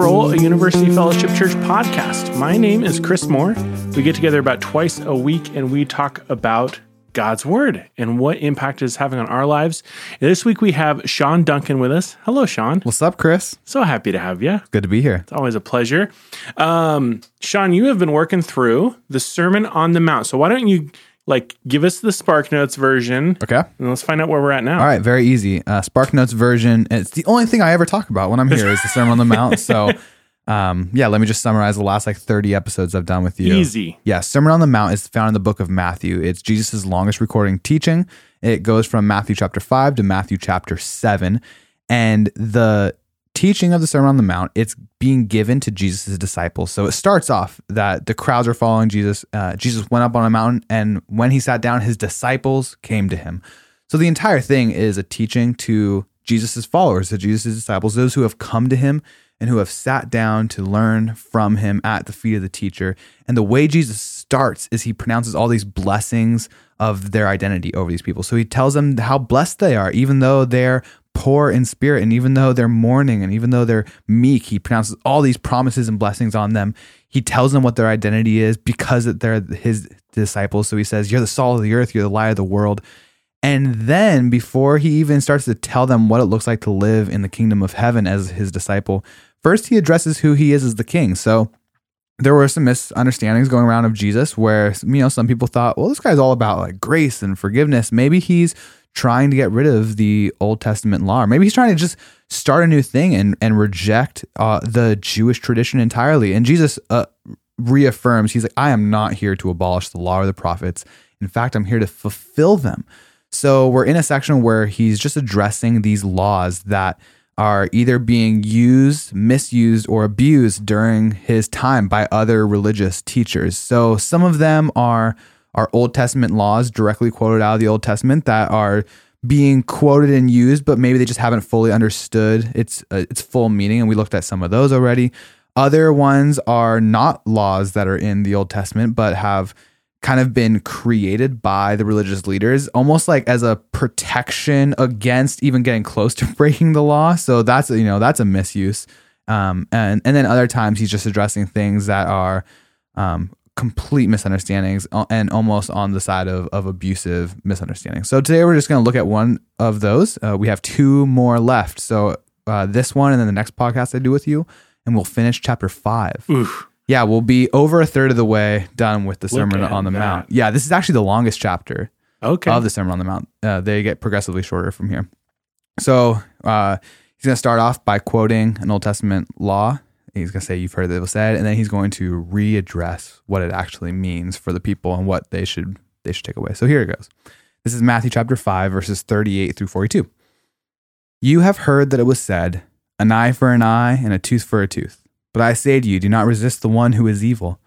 Scroll, a University Fellowship Church podcast. My name is Chris Moore. We get together about twice a week and we talk about God's Word and what impact it's having on our lives. This week we have Sean Duncan with us. Hello, Sean. What's up, Chris? So happy to have you. Good to be here. It's always a pleasure. Um, Sean, you have been working through the Sermon on the Mount. So why don't you like give us the Spark Notes version? Okay. And let's find out where we're at now. All right, very easy. Uh, Spark Notes version. It's the only thing I ever talk about when I'm here is the Sermon on the Mount. So, um, yeah, let me just summarize the last like 30 episodes I've done with you. Easy. Yeah, Sermon on the Mount is found in the book of Matthew. It's Jesus' longest recording teaching. It goes from Matthew chapter 5 to Matthew chapter 7. And the teaching of the Sermon on the Mount, it's being given to Jesus' disciples. So it starts off that the crowds are following Jesus. Uh, Jesus went up on a mountain, and when he sat down, his disciples came to him. So the entire thing is a teaching to Jesus' followers, to Jesus' disciples, those who have come to him and who have sat down to learn from him at the feet of the teacher. And the way Jesus starts is he pronounces all these blessings of their identity over these people. So he tells them how blessed they are, even though they're poor in spirit, and even though they're mourning, and even though they're meek, he pronounces all these promises and blessings on them. He tells them what their identity is because they're his disciples. So he says, You're the salt of the earth, you're the light of the world. And then, before he even starts to tell them what it looks like to live in the kingdom of heaven as his disciple, first he addresses who he is as the king. So there were some misunderstandings going around of Jesus where, you know, some people thought, well, this guy's all about like grace and forgiveness. Maybe he's trying to get rid of the Old Testament law, or maybe he's trying to just start a new thing and, and reject uh, the Jewish tradition entirely. And Jesus uh, reaffirms, he's like, I am not here to abolish the law or the prophets. In fact, I'm here to fulfill them. So we're in a section where he's just addressing these laws that are either being used, misused, or abused during his time by other religious teachers. So some of them are are Old Testament laws directly quoted out of the Old Testament that are being quoted and used, but maybe they just haven't fully understood its uh, its full meaning. And we looked at some of those already. Other ones are not laws that are in the Old Testament, but have kind of been created by the religious leaders almost like as a protection against even getting close to breaking the law. So that's you know that's a misuse. Um, and and then other times he's just addressing things that are um, complete misunderstandings and almost on the side of, of abusive misunderstandings. So today we're just going to look at one of those. Uh, we have two more left. So uh, this one and then the next podcast i do with you and we'll finish chapter five. Oof. Yeah, we'll be over a third of the way done with the Look Sermon on the that. Mount. Yeah, this is actually the longest chapter Okay. of the Sermon on the Mount. Uh, they get progressively shorter from here. So uh, he's going to start off by quoting an Old Testament law. He's going to say, You've heard that it was said. And then he's going to readdress what it actually means for the people and what they should they should take away. So here it goes. This is Matthew chapter 5, verses 38 through 42. You have heard that it was said, An eye for an eye and a tooth for a tooth. But I say to you, do not resist the one who is evil.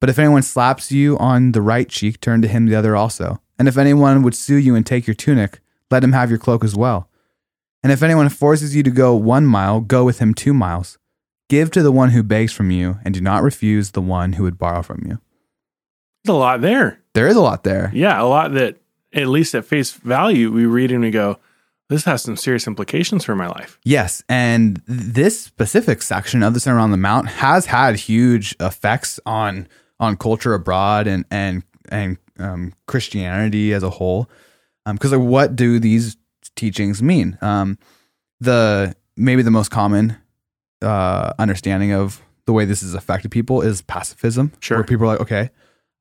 But if anyone slaps you on the right cheek, turn to him the other also. And if anyone would sue you and take your tunic, let him have your cloak as well. And if anyone forces you to go one mile, go with him two miles. Give to the one who begs from you, and do not refuse the one who would borrow from you. There's a lot there. There is a lot there. Yeah, a lot that at least at face value we read and we go, this has some serious implications for my life. Yes, and this specific section of the Sermon on the Mount has had huge effects on on culture abroad and and and um, Christianity as a whole. Because like, what do these teachings mean? Um, the maybe the most common uh, understanding of the way this has affected people is pacifism. Sure. where people are like, okay,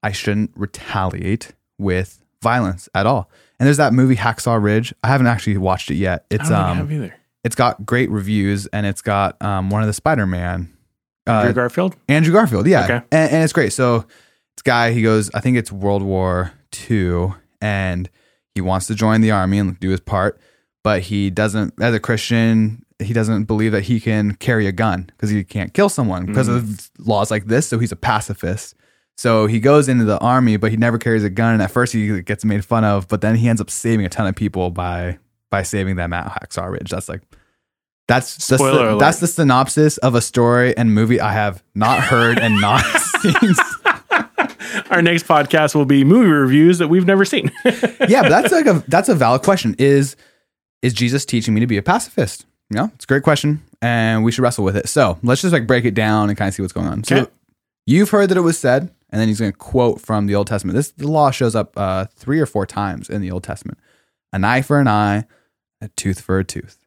I shouldn't retaliate with violence at all. And there's that movie Hacksaw Ridge. I haven't actually watched it yet. It's um it's got great reviews and it's got um, one of the Spider-Man uh, Andrew Garfield? Andrew Garfield, yeah, Okay. and, and it's great. So this guy, he goes, I think it's World War II, and he wants to join the army and do his part, but he doesn't. As a Christian, he doesn't believe that he can carry a gun because he can't kill someone because of laws like this. So he's a pacifist. So he goes into the army, but he never carries a gun. And at first, he gets made fun of, but then he ends up saving a ton of people by by saving them at Hacksaw Ridge. That's like that's the, alert. that's the synopsis of a story and movie I have not heard and not seen. Our next podcast will be movie reviews that we've never seen. yeah, but that's like a that's a valid question. Is is Jesus teaching me to be a pacifist? You know, it's a great question. and we should wrestle with it. So let's just like break it down and kind of see what's going on. So Okay. You've heard that it was said, and then he's going to quote from the Old Testament. This the law shows up uh, three or four times in the Old Testament: an eye for an eye, a tooth for a tooth.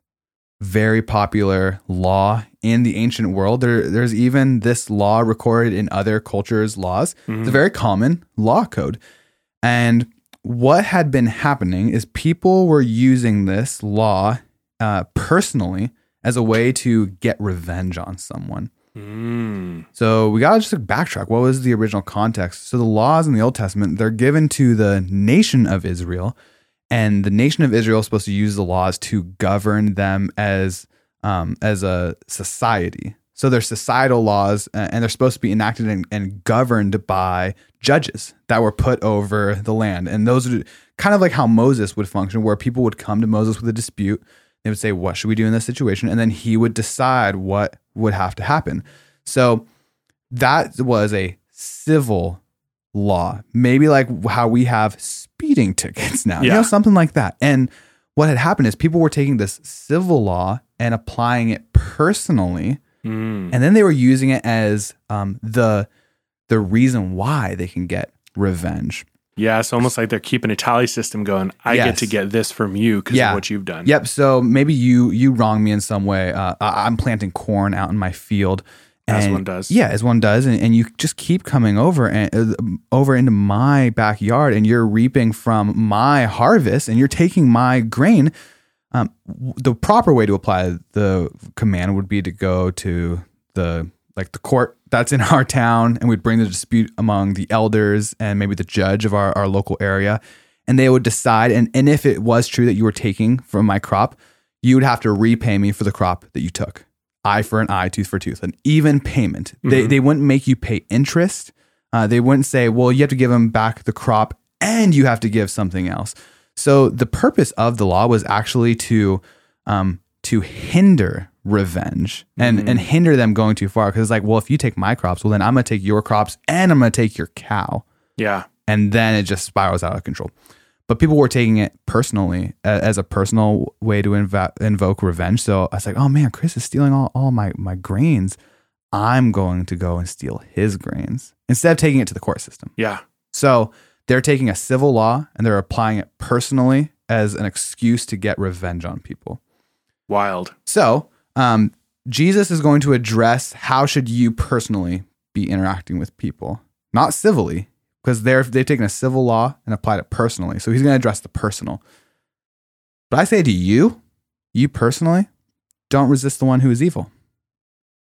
Very popular law in the ancient world. There, there's even this law recorded in other cultures' laws. It's a very common law code. And what had been happening is people were using this law uh, personally as a way to get revenge on someone. Mm. So we gotta just backtrack. What was the original context? So the laws in the Old Testament they're given to the nation of Israel, and the nation of Israel is supposed to use the laws to govern them as um, as a society. So they're societal laws, and they're supposed to be enacted and, and governed by judges that were put over the land. And those are kind of like how Moses would function, where people would come to Moses with a dispute. They would say, "What should we do in this situation?" And then he would decide what would have to happen. So that was a civil law, maybe like how we have speeding tickets now, you know, something like that. And what had happened is people were taking this civil law and applying it personally, Mm. and then they were using it as um, the the reason why they can get revenge. Yeah, it's almost like they're keeping a tally system going. I get to get this from you because Yeah. of what you've done. Yep. So maybe you you wrong me in some way. Uh, I- I'm planting corn out in my field. As one does. Yeah, as one does, and, and you just keep coming over and uh, over into my backyard, and you're reaping from my harvest, and you're taking my grain. Um, the proper way to apply the command would be to go to the like the court that's in our town, and we'd bring the dispute among the elders and maybe the judge of our, our local area, and they would decide. And and if it was true that you were taking from my crop, you would have to repay me for the crop that you took eye for an eye, tooth for tooth, an even payment. They, they wouldn't make you pay interest. Uh, they wouldn't say, well, you have to give them back the crop and you have to give something else. So the purpose of the law was actually to um, to hinder revenge and and mm. hinder them going too far. Because it's like, well, if you take my crops, well, then I'm gonna take your crops and I'm gonna take your cow Yeah. and then it just spirals out of control. But people were taking it personally as a personal way to invo- invoke revenge. So I was like, oh man, Chris is stealing all, all my, my grains. I'm going to go and steal his grains instead of taking it to the court system. Yeah. So they're taking a civil law and they're applying it personally as an excuse to get revenge on people. Wild. So um, Jesus is going to address how should you personally be interacting with people, not civilly, because they're they've taken a civil law and applied it personally. So he's going to address the personal. But I say to you, you personally, don't resist the one who is evil.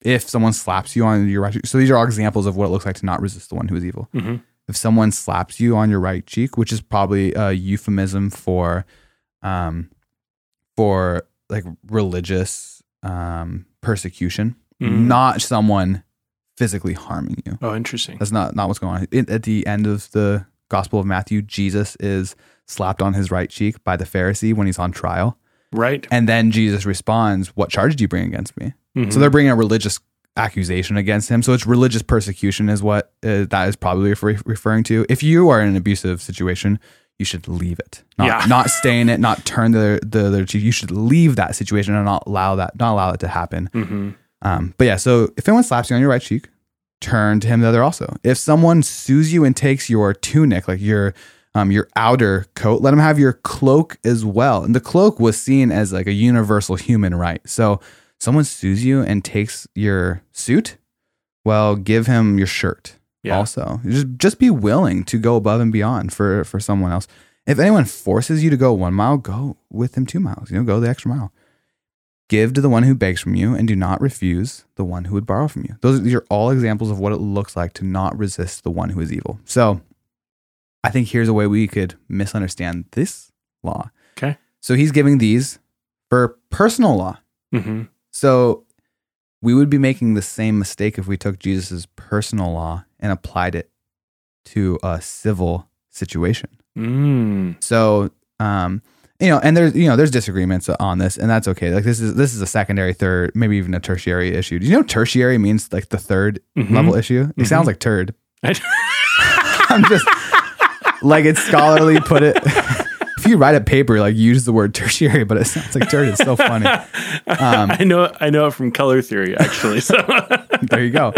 If someone slaps you on your right cheek, so these are all examples of what it looks like to not resist the one who is evil. Mhm. If someone slaps you on your right cheek, which is probably a euphemism for, um, for like religious um, persecution, Mhm. not someone physically harming you. Oh, interesting. That's not not what's going on. It, at the end of the Gospel of Matthew, Jesus is slapped on his right cheek by the Pharisee when he's on trial, Right. and then Jesus responds, "What charge do you bring against me?" Mhm. So they're bringing a religious accusation against him. So it's religious persecution, is what uh, that is probably refer- referring to. If you are in an abusive situation, you should leave it, not, Yeah. not stay in it, not turn the the other. You should leave that situation and not allow that, not allow it to happen. Mhm. Um, but yeah, so if anyone slaps you on your right cheek, turn to him the other also. If someone sues you and takes your tunic, like your um, your outer coat, let him have your cloak as well. And the cloak was seen as like a universal human right. So someone sues you and takes your suit, well, give him your shirt Yeah. also. Just just be willing to go above and beyond for for someone else. If anyone forces you to go one mile, go with them two miles. You know, go the extra mile. Give to the one who begs from you, and do not refuse the one who would borrow from you. Those these are all examples of what it looks like to not resist the one who is evil. So, I think here's a way we could misunderstand this law. Okay. So he's giving these for personal law. Mhm. So we would be making the same mistake if we took Jesus' personal law and applied it to a civil situation. Mm. So, um, you know, and there's you know there's disagreements on this, and that's okay. Like this is this is a secondary, third, maybe even a tertiary issue. Do you know tertiary means like the 3rd Mhm. level issue? It Mhm. sounds like turd. I'm just like it's scholarly put it. you write a paper, like use the word tertiary, but it sounds like dirt. It's so funny. Um, I know I know it from color theory actually. So there you go.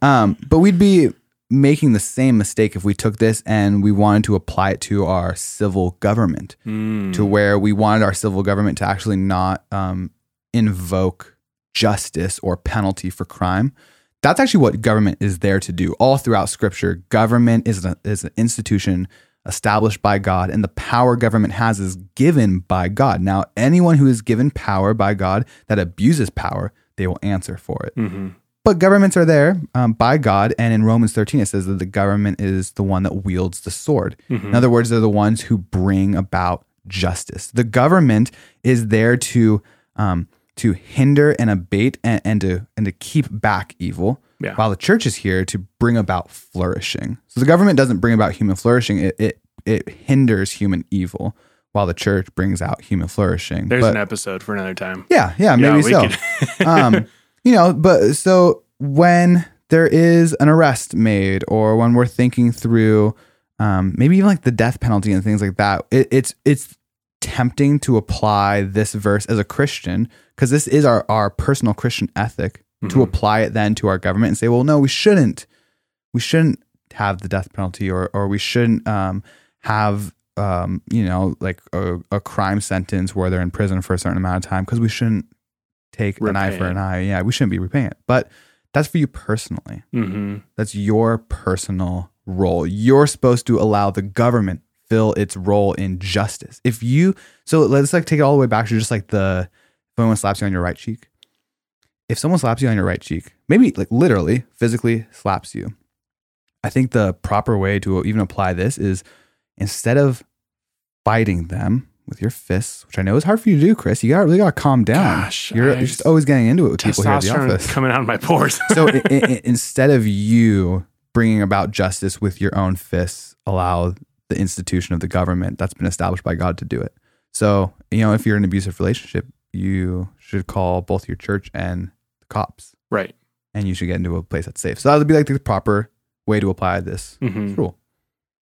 Um, but we'd be making the same mistake if we took this and we wanted to apply it to our civil government, to where we wanted our civil government to actually not um, invoke justice or penalty for crime. That's actually what government is there to do. All throughout Scripture, government is, a, is an institution established by God, and the power government has is given by God. Now, anyone who is given power by God that abuses power, they will answer for it. But governments are there um, by God, and in Romans 13 it says that the government is the one that wields the sword. In other words, they're the ones who bring about justice. The government is there to um, to hinder and abate and, and to and to keep back evil. Yeah. While the church is here to bring about flourishing. So the government doesn't bring about human flourishing; it it, it hinders human evil. While the church brings out human flourishing. there's But- an episode for another time. yeah, yeah, maybe we so. um, you know, but so when there is an arrest made, or when we're thinking through, um, maybe even like the death penalty and things like that, it, it's it's tempting to apply this verse as a Christian because this is our our personal Christian ethic to apply it then to our government and say, well, no, we shouldn't, we shouldn't have the death penalty, or or we shouldn't um, have um, you know, like a, a crime sentence where they're in prison for a certain amount of time because we shouldn't take an eye for it. an eye. Yeah, we shouldn't be repaying it. But that's for you personally. hmm That's your personal role. You're supposed to allow the government fill its role in justice. If you so let's like take it all the way back to just like the if someone slaps you on your right cheek. If someone slaps you on your right cheek, maybe like literally physically slaps you. I think the proper way to even apply this is instead of fighting them with your fists, which I know is hard for you to do, Chris. You got really got to calm down. Gosh, you're, you're just always getting into it with people here at the office coming out of my pores. so i i instead of you bringing about justice with your own fists, allow the institution of the government that's been established by God to do it. So, you know, if you're in an abusive relationship, you should call both your church and the cops right. and you should get into a place that's safe. So that would be like the proper way to apply this hmm rule.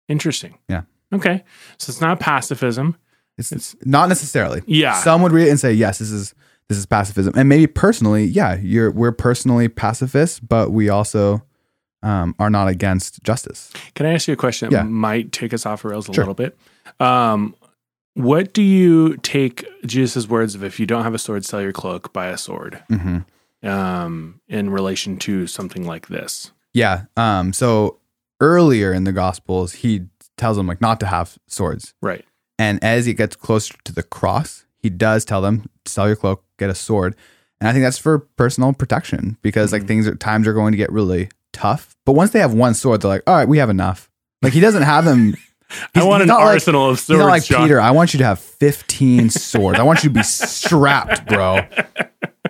Interesting. Yeah. Okay. So it's not pacifism. It's, It's- not necessarily. Yeah. Some would read it and say, yes, this is this is pacifism. And maybe personally, yeah, you're we're personally pacifists, but we also um, are not against justice. Can I ask you a question that Yeah. might take us off rails a Sure. little bit? Um, what do you take Jesus' words of if you don't have a sword, sell your cloak, buy a sword hmm um, in relation to something like this? Yeah. Um, so earlier in the Gospels, he tells them like not to have swords. Right. And as he gets closer to the cross, he does tell them, sell your cloak, get a sword. And I think that's for personal protection because like Mhm. things are times are going to get really tough. But once they have one sword, they're like, all right, we have enough. Like he doesn't have them. I want an not like- arsenal of He's swords. not like John. Peter. I want you to have 15 swords. I want you to be strapped, bro.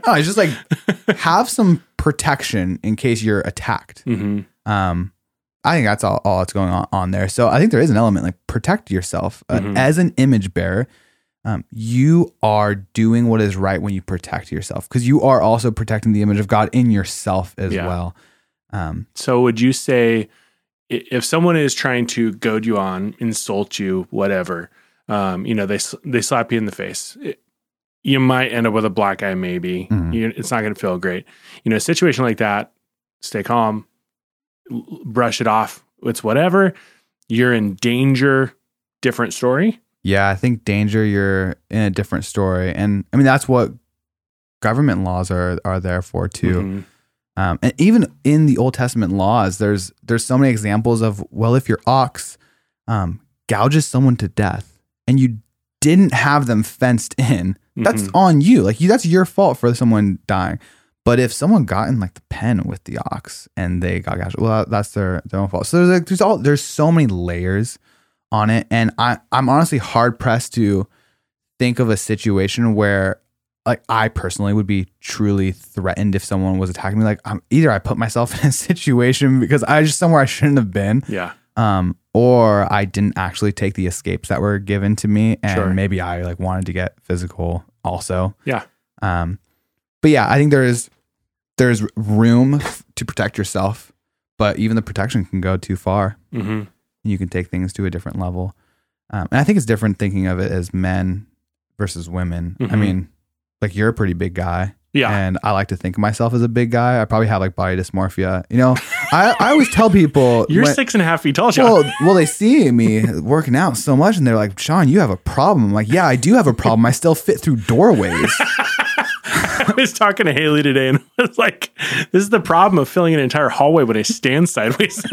No, it's just like have some protection in case you're attacked. Mhm. Um, I think that's all, all that's going on, on there. So I think there is an element like protect yourself uh, Mhm. as an image bearer. Um, you are doing what is right when you protect yourself because you are also protecting the image of God in yourself as Yeah. well. Um, So would you say if someone is trying to goad you on, insult you, whatever, um, you know, they they slap you in the face, it- you might end up with a black eye. Maybe Mhm. you, it's not going to feel great. You know, a situation like that, stay calm, l- brush it off. It's whatever. You're in danger. Different story. yeah, I think danger. You're in a different story, and I mean that's what government laws are are there for too. Mhm. Um, and even in the Old Testament laws, there's there's so many examples of well, if your ox um, gouges someone to death and you didn't have them fenced in, that's Mhm. on you. Like you, that's your fault for someone dying. But if someone got in like the pen with the ox and they got gouged, well, that's their their own fault. So there's like there's all there's so many layers on it, and I I'm honestly hard pressed to think of a situation where like I personally would be truly threatened if someone was attacking me. Like I'm either I put myself in a situation because I just somewhere I shouldn't have been, Yeah. um, or I didn't actually take the escapes that were given to me, and Sure. maybe I like wanted to get physical also. Yeah. Um, but yeah, I think there is there's room to protect yourself, but even the protection can go too far. hmm You can take things to a different level. Um, and I think it's different thinking of it as men versus women. I Mhm. mean, like you're a pretty big guy. Yeah. And I like to think of myself as a big guy. I probably have like body dysmorphia. You know, I, I always tell people You're when- six and a half feet tall, Sean. well, well, they see me working out so much, and they're like, "Sean, you have a problem." I'm like, "Yeah, I do have a problem. I still fit through doorways." I was talking to Haley today and I was like, this is the problem of filling an entire hallway when I stand sideways.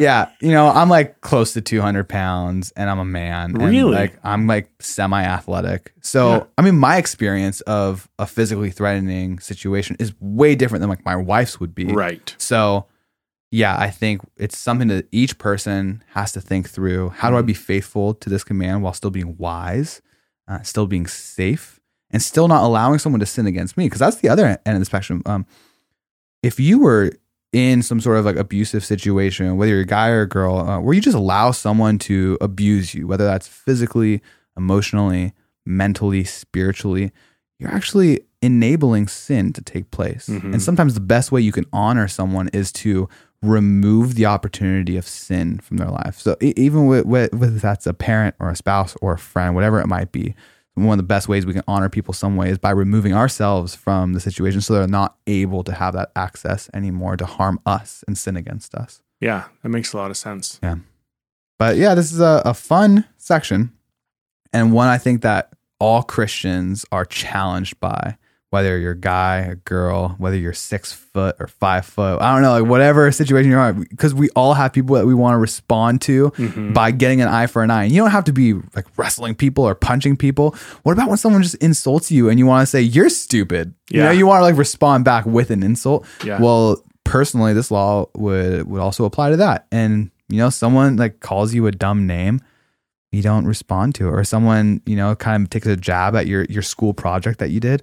Yeah, you know, I'm like close to 200 pounds, and I'm a man. and, Really? like I'm like semi-athletic. So, Yeah. I mean, my experience of a physically threatening situation is way different than like my wife's would be. right. So, yeah, I think it's something that each person has to think through. How do I be faithful to this command while still being wise, uh, still being safe, and still not allowing someone to sin against me? Because that's the other end of the spectrum. Um, if you were in some sort of like abusive situation, whether you're a guy or a girl, uh, where you just allow someone to abuse you, whether that's physically, emotionally, mentally, spiritually, you're actually enabling sin to take place. Mhm. And sometimes the best way you can honor someone is to remove the opportunity of sin from their life. So even with, with, whether that's a parent or a spouse or a friend, whatever it might be, one of the best ways we can honor people some way is by removing ourselves from the situation so they're not able to have that access anymore to harm us and sin against us. Yeah, that makes a lot of sense. Yeah. But yeah, this is a, a fun section and one I think that all Christians are challenged by, whether you're a guy, a girl, whether you're six foot or five foot. I don't know, like whatever situation you're in, because we all have people that we want to respond to Mhm. by getting an eye for an eye. And you don't have to be like wrestling people or punching people. What about when someone just insults you and you want to say, you're stupid? You know, Yeah. you want to like respond back with an insult. Yeah. Well, personally, this law would would also apply to that. And you know, someone like calls you a dumb name, you don't respond to it, or someone you know kind of takes a jab at your your school project that you did,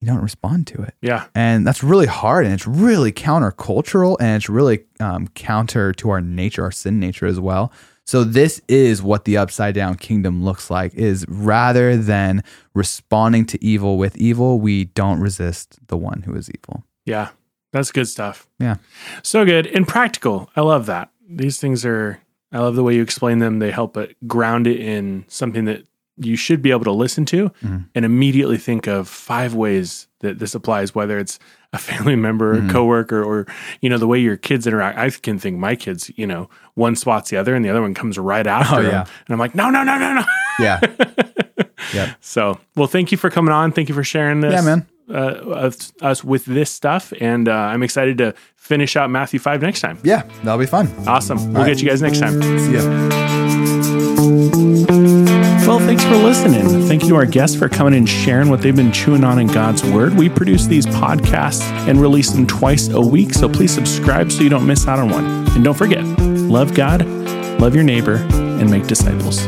you don't respond to it, yeah. and that's really hard, and it's really countercultural, and it's really um, counter to our nature, our sin nature as well. So this is what the upside down kingdom looks like is rather than responding to evil with evil, we don't resist the one who is evil. Yeah. That's good stuff. Yeah. So good and practical. I love that. These things are, I love the way you explain them. They help it ground it in something that you should be able to listen to Mhm. and immediately think of five ways that this applies, whether it's a family member, a coworker, or, you know, the way your kids interact. I can think my kids, you know, one spots the other and the other one comes right after Oh, them. yeah. And I'm like, no, no, no, no, no. Yeah. Yep. So, well, thank you for coming on. Thank you for sharing this. Yeah, man. Uh, us, with this stuff, and uh, I'm excited to finish out Matthew five next time. Yeah, that'll be fun. Awesome. We'll right. get you guys next time. See ya. Well, thanks for listening. Thank you to our guests for coming and sharing what they've been chewing on in God's Word. We produce these podcasts and release them twice a week, so please subscribe so you don't miss out on one. And don't forget, love God, love your neighbor, and make disciples.